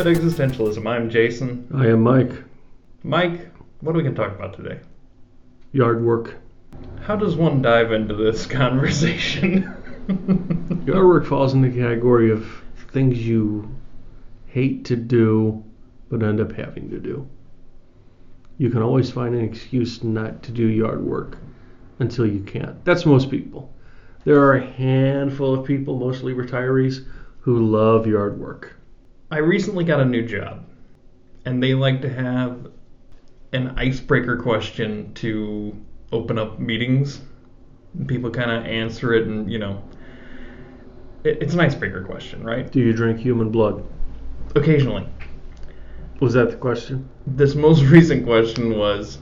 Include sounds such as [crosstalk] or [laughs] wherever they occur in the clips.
Vapid Existentialism. I'm Jason. I am Mike. Mike, what are we going to talk about today? Yard work. How does one dive into this [laughs] conversation? [laughs] Yard work falls in the category of things you hate to do but end up having to do. You can always find an excuse not to do yard work until you can't. That's most people. There are a handful of people, mostly retirees, who love yard work. I recently got a new job, and they like to have an icebreaker question to open up meetings. People kind of answer it, and you know, it, it's an icebreaker question, right? Do you drink human blood? Occasionally. Was that the question? This most [laughs] recent question was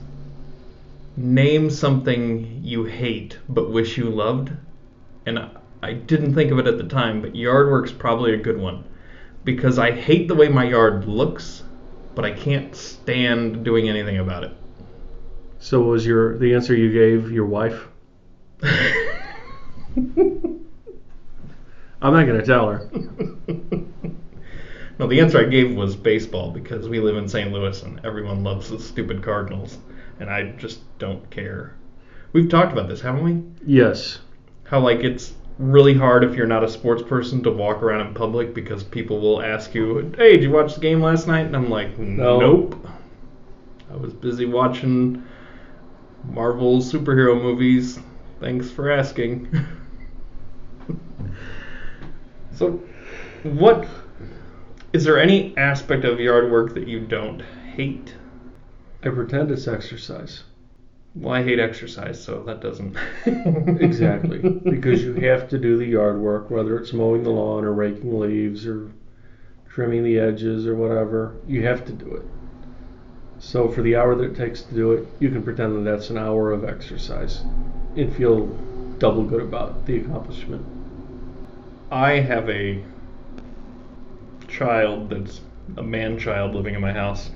name something you hate but wish you loved. And I didn't think of it at the time, but yard work's probably a good one because I hate the way my yard looks, but I can't stand doing anything about it. So was your the answer you gave your wife? [laughs] I'm not gonna tell her. no, the answer I gave was baseball because we live in St. Louis and everyone loves the stupid Cardinals, and I just don't care. We've talked about this, haven't we? Yes. How like it's really hard if you're not a sports person to walk around in public because people will ask you, "Hey, did you watch the game last night?" And I'm like, No. "Nope." I was busy watching Marvel superhero movies. Thanks for asking. [laughs] so, what is there any aspect of yard work that you don't hate? I pretend it's exercise. Well, I hate exercise, so that doesn't. [laughs] Exactly. because you have to do the yard work, whether it's mowing the lawn or raking leaves or trimming the edges or whatever. You have to do it. So for the hour that it takes to do it, you can pretend that that's an hour of exercise and feel double good about the accomplishment. I have a child that's a man child living in my house.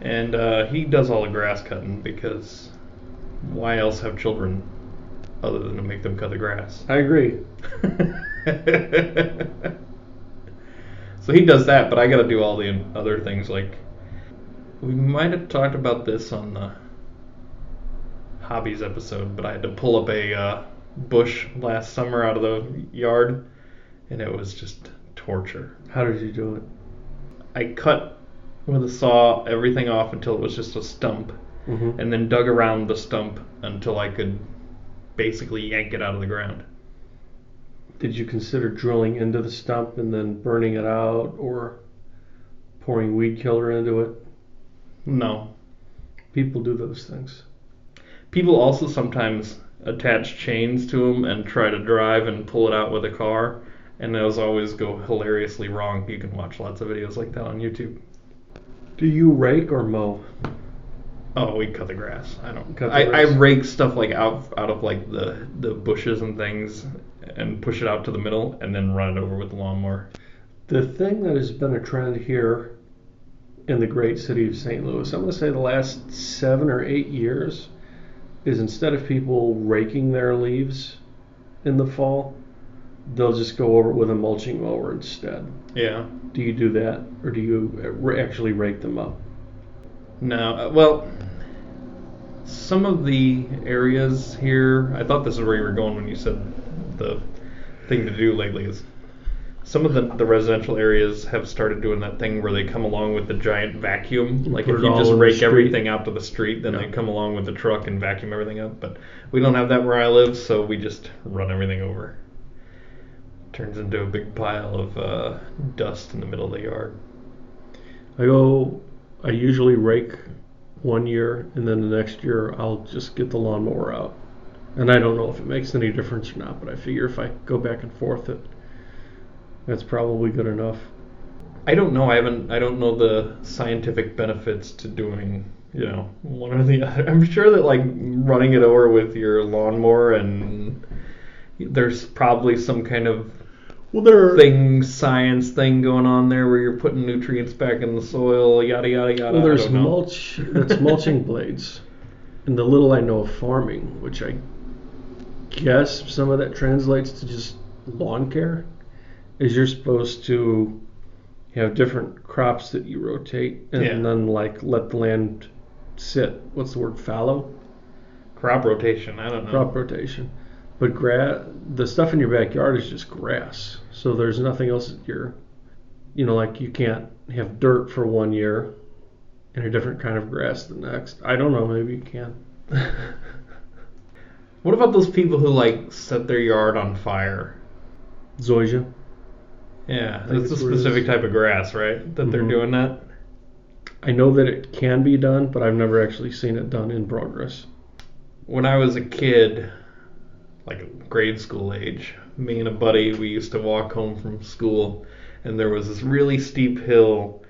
And uh, he does all the grass cutting because why else have children other than to make them cut the grass? I agree. [laughs] so he does that, but I got to do all the other things. Like we might have talked about this on the hobbies episode, but I had to pull up a uh, bush last summer out of the yard, and it was just torture. How did you do it? I cut with a saw everything off until it was just a stump, Mm-hmm. and then dug around the stump until I could basically yank it out of the ground. Did you consider drilling into the stump and then burning it out or pouring weed killer into it? No. People do those things. People also sometimes attach chains to them and try to drive and pull it out with a car, and those always go hilariously wrong. You can watch lots of videos like that on YouTube. Do you rake or mow? Oh, we cut the grass. I don't. Cut the I, I rake stuff like out out of like the the bushes and things, and push it out to the middle, and then run it over with the lawnmower. The thing that has been a trend here in the great city of St. Louis, I'm going to say the last seven or eight years, is instead of people raking their leaves in the fall, they'll just go over it with a mulching mower instead. Yeah. Do you do that, or do you actually rake them up? No. uh, Well, some of the areas here. I thought this is where you were going when you said the thing to do lately is. Some of the, the residential areas have started doing that thing where they come along with the giant vacuum. Like Put if you just rake everything out to the street, then Yeah. they come along with the truck and vacuum everything up. But we don't have that where I live, so we just run everything over. Turns into a big pile of uh, dust in the middle of the yard. I go, I usually rake one year, and then the next year I'll just get the lawnmower out. And I don't know if it makes any difference or not, but I figure if I go back and forth, it that's probably good enough. I don't know. I haven't. I don't know the scientific benefits to doing, you know, one or the [laughs] other. I'm sure that like running it over with your lawnmower and there's probably some kind of Well, there thing, science thing going on there where you're putting nutrients back in the soil, yada yada yada. well, there's mulch. That's mulching blades, and the little I know of farming, which I guess some of that translates to just lawn care, is you're supposed to have different crops that you rotate, and Yeah. then like let the land sit. What's the word? Fallow. Crop rotation. I don't know. crop rotation. But gra- the stuff in your backyard is just grass. So there's nothing else that you're, you know, like you can't have dirt for one year and a different kind of grass the next. I don't know, maybe you can. [laughs] What about those people who like set their yard on fire? Zoysia. Yeah, that's a it's what it is. specific type of grass, right? That they're Mhm. doing that. I know that it can be done, but I've never actually seen it done in progress. When I was a kid, like grade school age, me and a buddy we used to walk home from school, and there was this really steep hill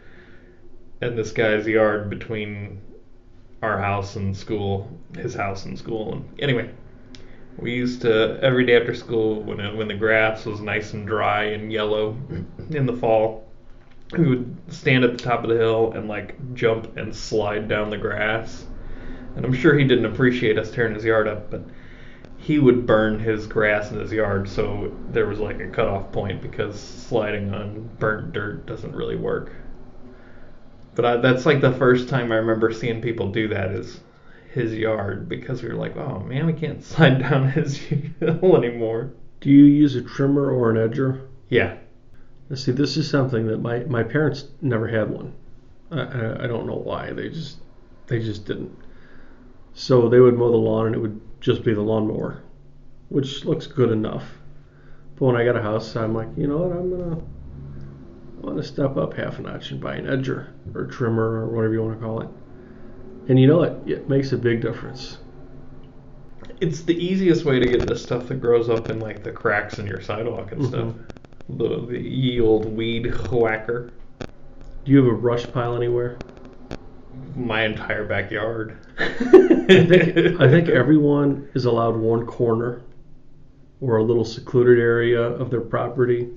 in this guy's yard between our house and school, his house and school. And anyway, we used to every day after school when it, when the grass was nice and dry and yellow in the fall, we would stand at the top of the hill and like jump and slide down the grass. And I'm sure he didn't appreciate us tearing his yard up, but he would burn his grass in his yard, so there was like a cutoff point because sliding on burnt dirt doesn't really work. But I, that's like the first time I remember seeing people do that is his yard because we were like, oh man, we can't [laughs] slide down his hill anymore. Do you use a trimmer or an edger? Yeah. Now, See, this is something that my, my parents never had one. I, I, I don't know why. They just they just didn't. So they would mow the lawn and it would just be the lawnmower, which looks good enough. But when I got a house, I'm like, you know what? I'm gonna I want to step up half a notch and buy an edger or trimmer or whatever you want to call it. And you know what? It makes a big difference. It's the easiest way to get the stuff that grows up in like the cracks in your sidewalk and stuff. Mm-hmm. The, the ye old weed whacker. Do you have a brush pile anywhere? My entire backyard. [laughs] I think I think [laughs] everyone is allowed one corner or a little secluded area of their property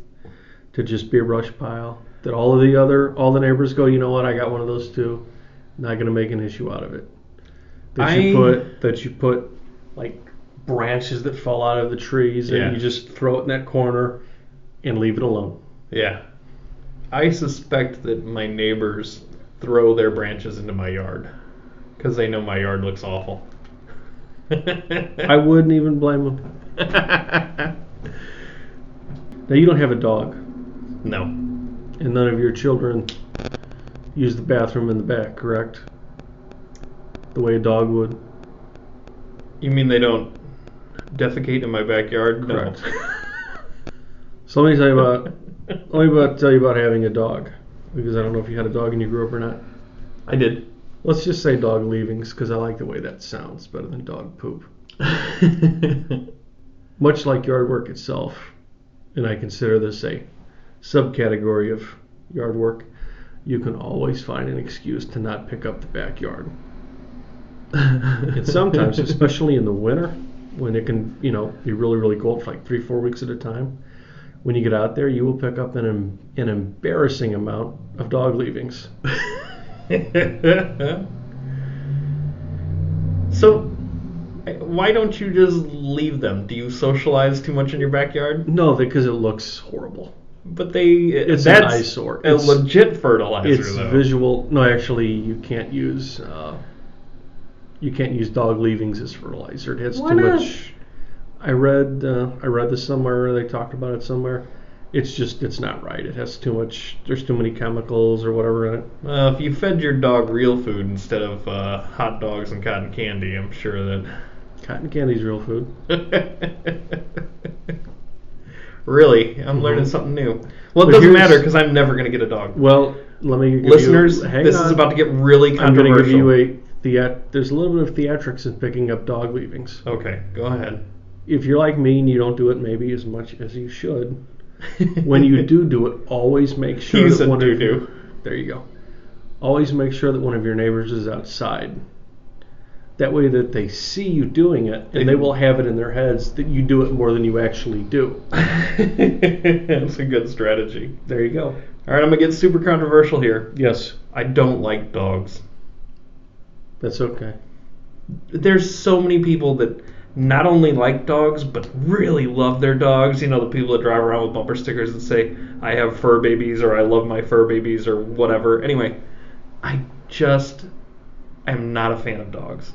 to just be a brush pile. That all of the other all the neighbors go, you know what, I got one of those too. Not gonna make an issue out of it. That you put that you put like branches that fall out of the trees and Yeah. you just throw it in that corner and leave it alone. Yeah. I suspect that my neighbors throw their branches into my yard because they know my yard looks awful. I [laughs] wouldn't even blame them. Now you don't have a dog. no. And none of your children use the bathroom in the back, correct? The way a dog would. You mean they don't defecate in my backyard? Correct. So let me tell you about let me about tell you about having a dog, because I don't know if you had a dog when you grew up or not. I did. Let's just say dog leavings, because I like the way that sounds better than dog poop. [laughs] Much like yard work itself, and I consider this a subcategory of yard work, you can always find an excuse to not pick up the backyard. [laughs] And sometimes, especially in the winter, when it can, you know, be really, really cold for like three, four weeks at a time, when you get out there, you will pick up an, an embarrassing amount of dog leavings. [laughs] [laughs] so, why don't you just leave them? Do you socialize too much in your backyard? No, because it looks horrible. But they It's an that's eyesore. a It's- legit fertilizer It's though. visual. No, actually, you can't use. Uh, you can't use dog leavings as fertilizer. It has Why too not? much. I read. Uh, I read this somewhere. They talked about it somewhere. It's just. It's not right. It has too much. There's too many chemicals or whatever in it. Uh, if you fed your dog real food instead of uh, hot dogs and cotton candy, I'm sure that. Cotton candy's real food. [laughs] really, I'm learning Mhm. something new. Well, it But doesn't matter because I'm never gonna get a dog. Well, let me give Listeners, You, hang this on. is about to get really controversial. I'm going to give you a. Theat- there's a little bit of theatrics in picking up dog leavings. Okay, go ahead. If you're like me and you don't do it maybe as much as you should, when you do do it, always make [laughs] sure You that one do of your, do. there you go. Always make sure that one of your neighbors is outside. That way that they see you doing it and they will have it in their heads that you do it more than you actually do. [laughs] That's a good strategy. There you go. All right, I'm gonna get super controversial here. Yes, I don't like dogs. that's okay. There's so many people that not only like dogs but really love their dogs. You know, the people that drive around with bumper stickers that say I have fur babies or I love my fur babies or whatever. Anyway, I just am not a fan of dogs.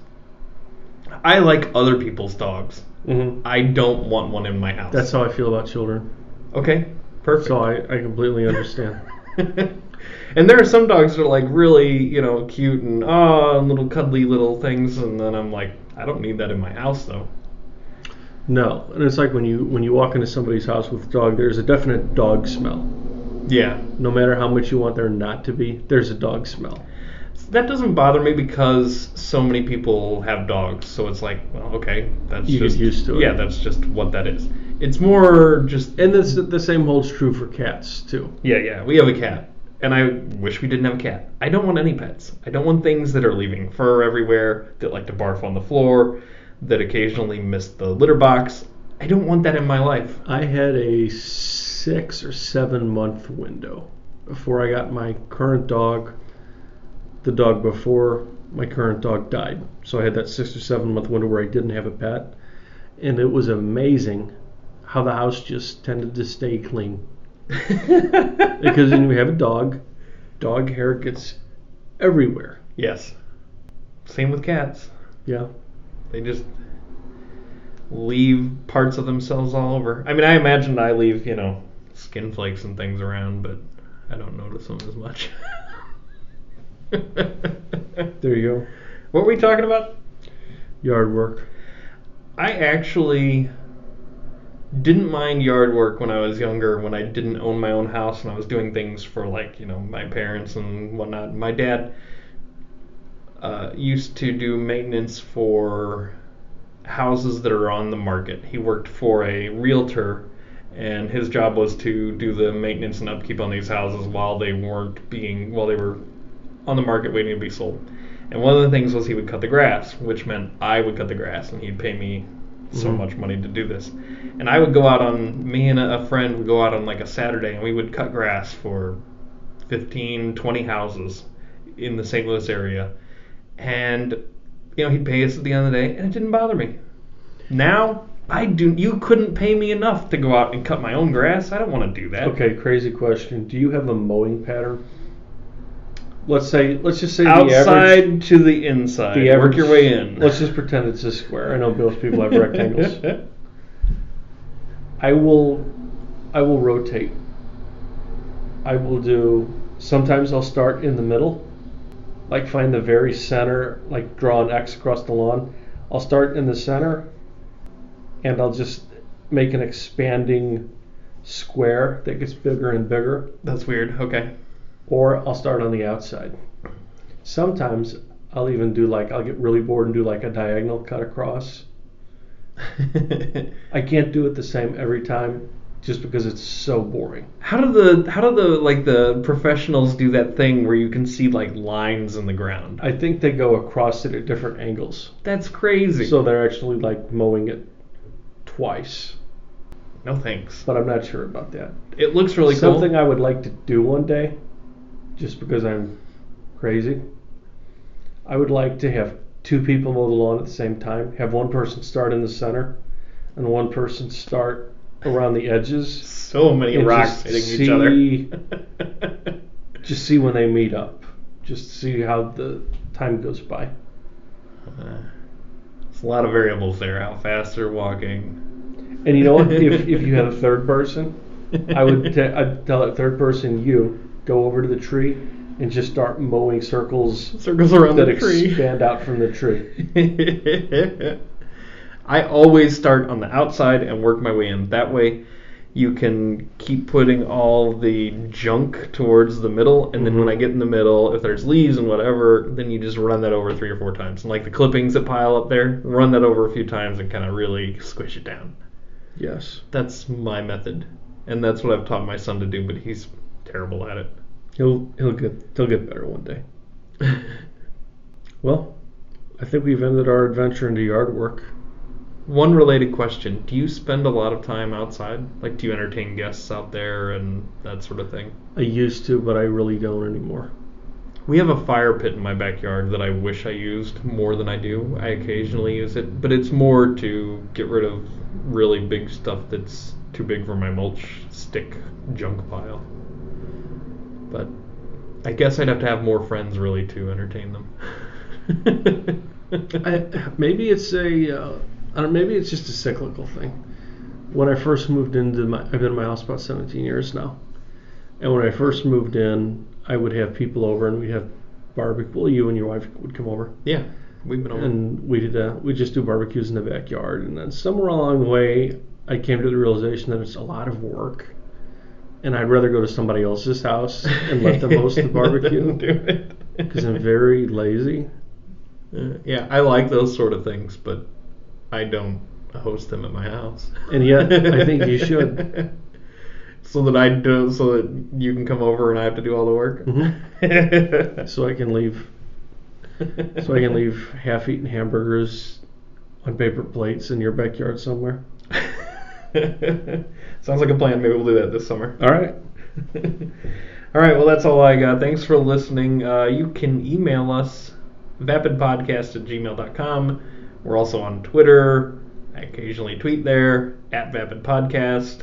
I like other people's dogs. hmm I don't want one in my house. That's how I feel about children. okay. Perfect. So I, I completely understand. [laughs] [laughs] and there are some dogs that are like really, you know, cute and oh, little cuddly little things, and then I'm like, I don't need that in my house though. No, and it's like when you when you walk into somebody's house with a dog, there's a definite dog smell. Yeah, No matter how much you want there not to be, there's a dog smell. that doesn't bother me because so many people have dogs, so it's like, well, okay, that's You get just used to it. Yeah, that's just what that is. It's more just And this the same holds true for cats too. Yeah, yeah. We have a cat. And I wish we didn't have a cat. I don't want any pets. I don't want things that are leaving fur everywhere, that like to barf on the floor, that occasionally miss the litter box. I don't want that in my life. I had a six or seven month window before I got my current dog. The dog before my current dog died. So I had that six or seven month window where I didn't have a pet. And it was amazing how the house just tended to stay clean. [laughs] Because when you have a dog, dog hair gets everywhere. yes. Same with cats. Yeah. They just leave parts of themselves all over. I mean, I imagine I leave, you know, skin flakes and things around, but I don't notice them as much. [laughs] There you go. What were we talking about? Yard work. I actually didn't mind yard work when I was younger, when I didn't own my own house and I was doing things for like, you know, my parents and whatnot. My dad uh, used to do maintenance for houses that are on the market. He worked for a realtor and his job was to do the maintenance and upkeep on these houses while they weren't being while they were on the market waiting to be sold. And one of the things was he would cut the grass, which meant I would cut the grass and he'd pay me so Mhm. much money to do this. And I would go out on me and a a friend would go out on like a Saturday and we would cut grass for 15, 20 houses in the St. Louis area. And you know, he'd pay us at the end of the day and it didn't bother me. Now, I do you couldn't pay me enough to go out and cut my own grass. I don't want to do that. Okay, crazy question. Do you have a mowing pattern? Let's say, let's just say the Outside average. to the inside. The Work your way in. Let's just pretend it's a square. I know most people have rectangles. [laughs] I will, I will rotate. I will do. Sometimes I'll start in the middle, like find the very center, like draw an X across the lawn. I'll start in the center, and I'll just make an expanding square that gets bigger and bigger That's weird. Okay. Or I'll start on the outside. Sometimes I'll even do like I'll get really bored and do like a diagonal cut across. [laughs] I can't do it the same every time just because it's so boring. how do the how do the like the professionals do that thing where you can see like lines in the ground? I think they go across it at different angles. That's crazy. So they're actually like mowing it twice. no thanks. But I'm not sure about that. It looks really Something cool. Something I would like to do one day, just because I'm crazy. I would like to have two people mow the lawn at the same time. Have one person start in the center, and one person start around the edges. so many and rocks hitting each other. see- [laughs] Just see when they meet up. Just see how the time goes by. Uh, It's a lot of variables there. How fast they're walking. And you know what? if if you had a third [laughs] person, I would t- I'd tell that third person you go over to the tree and just start mowing circles circles around that the tree. expand out from the tree. [laughs] I always start on the outside and work my way in. That way, you can keep putting all the junk towards the middle, and then when Mhm. I get in the middle, if there's leaves and whatever, then you just run that over three or four times. And like the clippings that pile up there, run that over a few times and kind of really squish it down. Yes. That's my method, and that's what I've taught my son to do. But he's terrible at it. He'll he'll get he'll get better one day. [laughs] Well, I think we've ended our adventure into yard work. One related question: Do you spend a lot of time outside? Like, do you entertain guests out there and that sort of thing? I used to, but I really don't anymore. We have a fire pit in my backyard that I wish I used more than I do. I occasionally use it, but it's more to get rid of really big stuff that's too big for my mulch stick junk pile. But I guess I'd have to have more friends really to entertain them. [laughs] I, maybe it's a, uh, I don't, maybe it's just a cyclical thing. When I first moved into my, I've been in my house about 17 years now, and when I first moved in, I would have people over and we'd have barbecue. Well, you and your wife would come over, yeah, we've been over. and we did uh, we just do barbecues in the backyard. And then somewhere along the way, I came to the realization that it's a lot of work, and I'd rather go to somebody else's house and let them host the [laughs] barbecue do it. because I'm very lazy. Uh, yeah, I like those sort of things, but I don't host them at my house. And yet, I think you [laughs] should. so that I do, so that you can come over and I have to do all the work. Mhm. [laughs] So I can leave. So I can leave half-eaten hamburgers on paper plates in your backyard somewhere. [laughs] Sounds like a plan. Maybe we'll do that this summer. All right. [laughs] all right. Well, that's all I got. Thanks for listening. Uh, you can email us vapidpodcast at gmail.com. We're also on Twitter. I occasionally tweet there at vapidpodcast.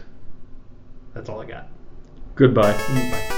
That's all I got. Goodbye. Bye.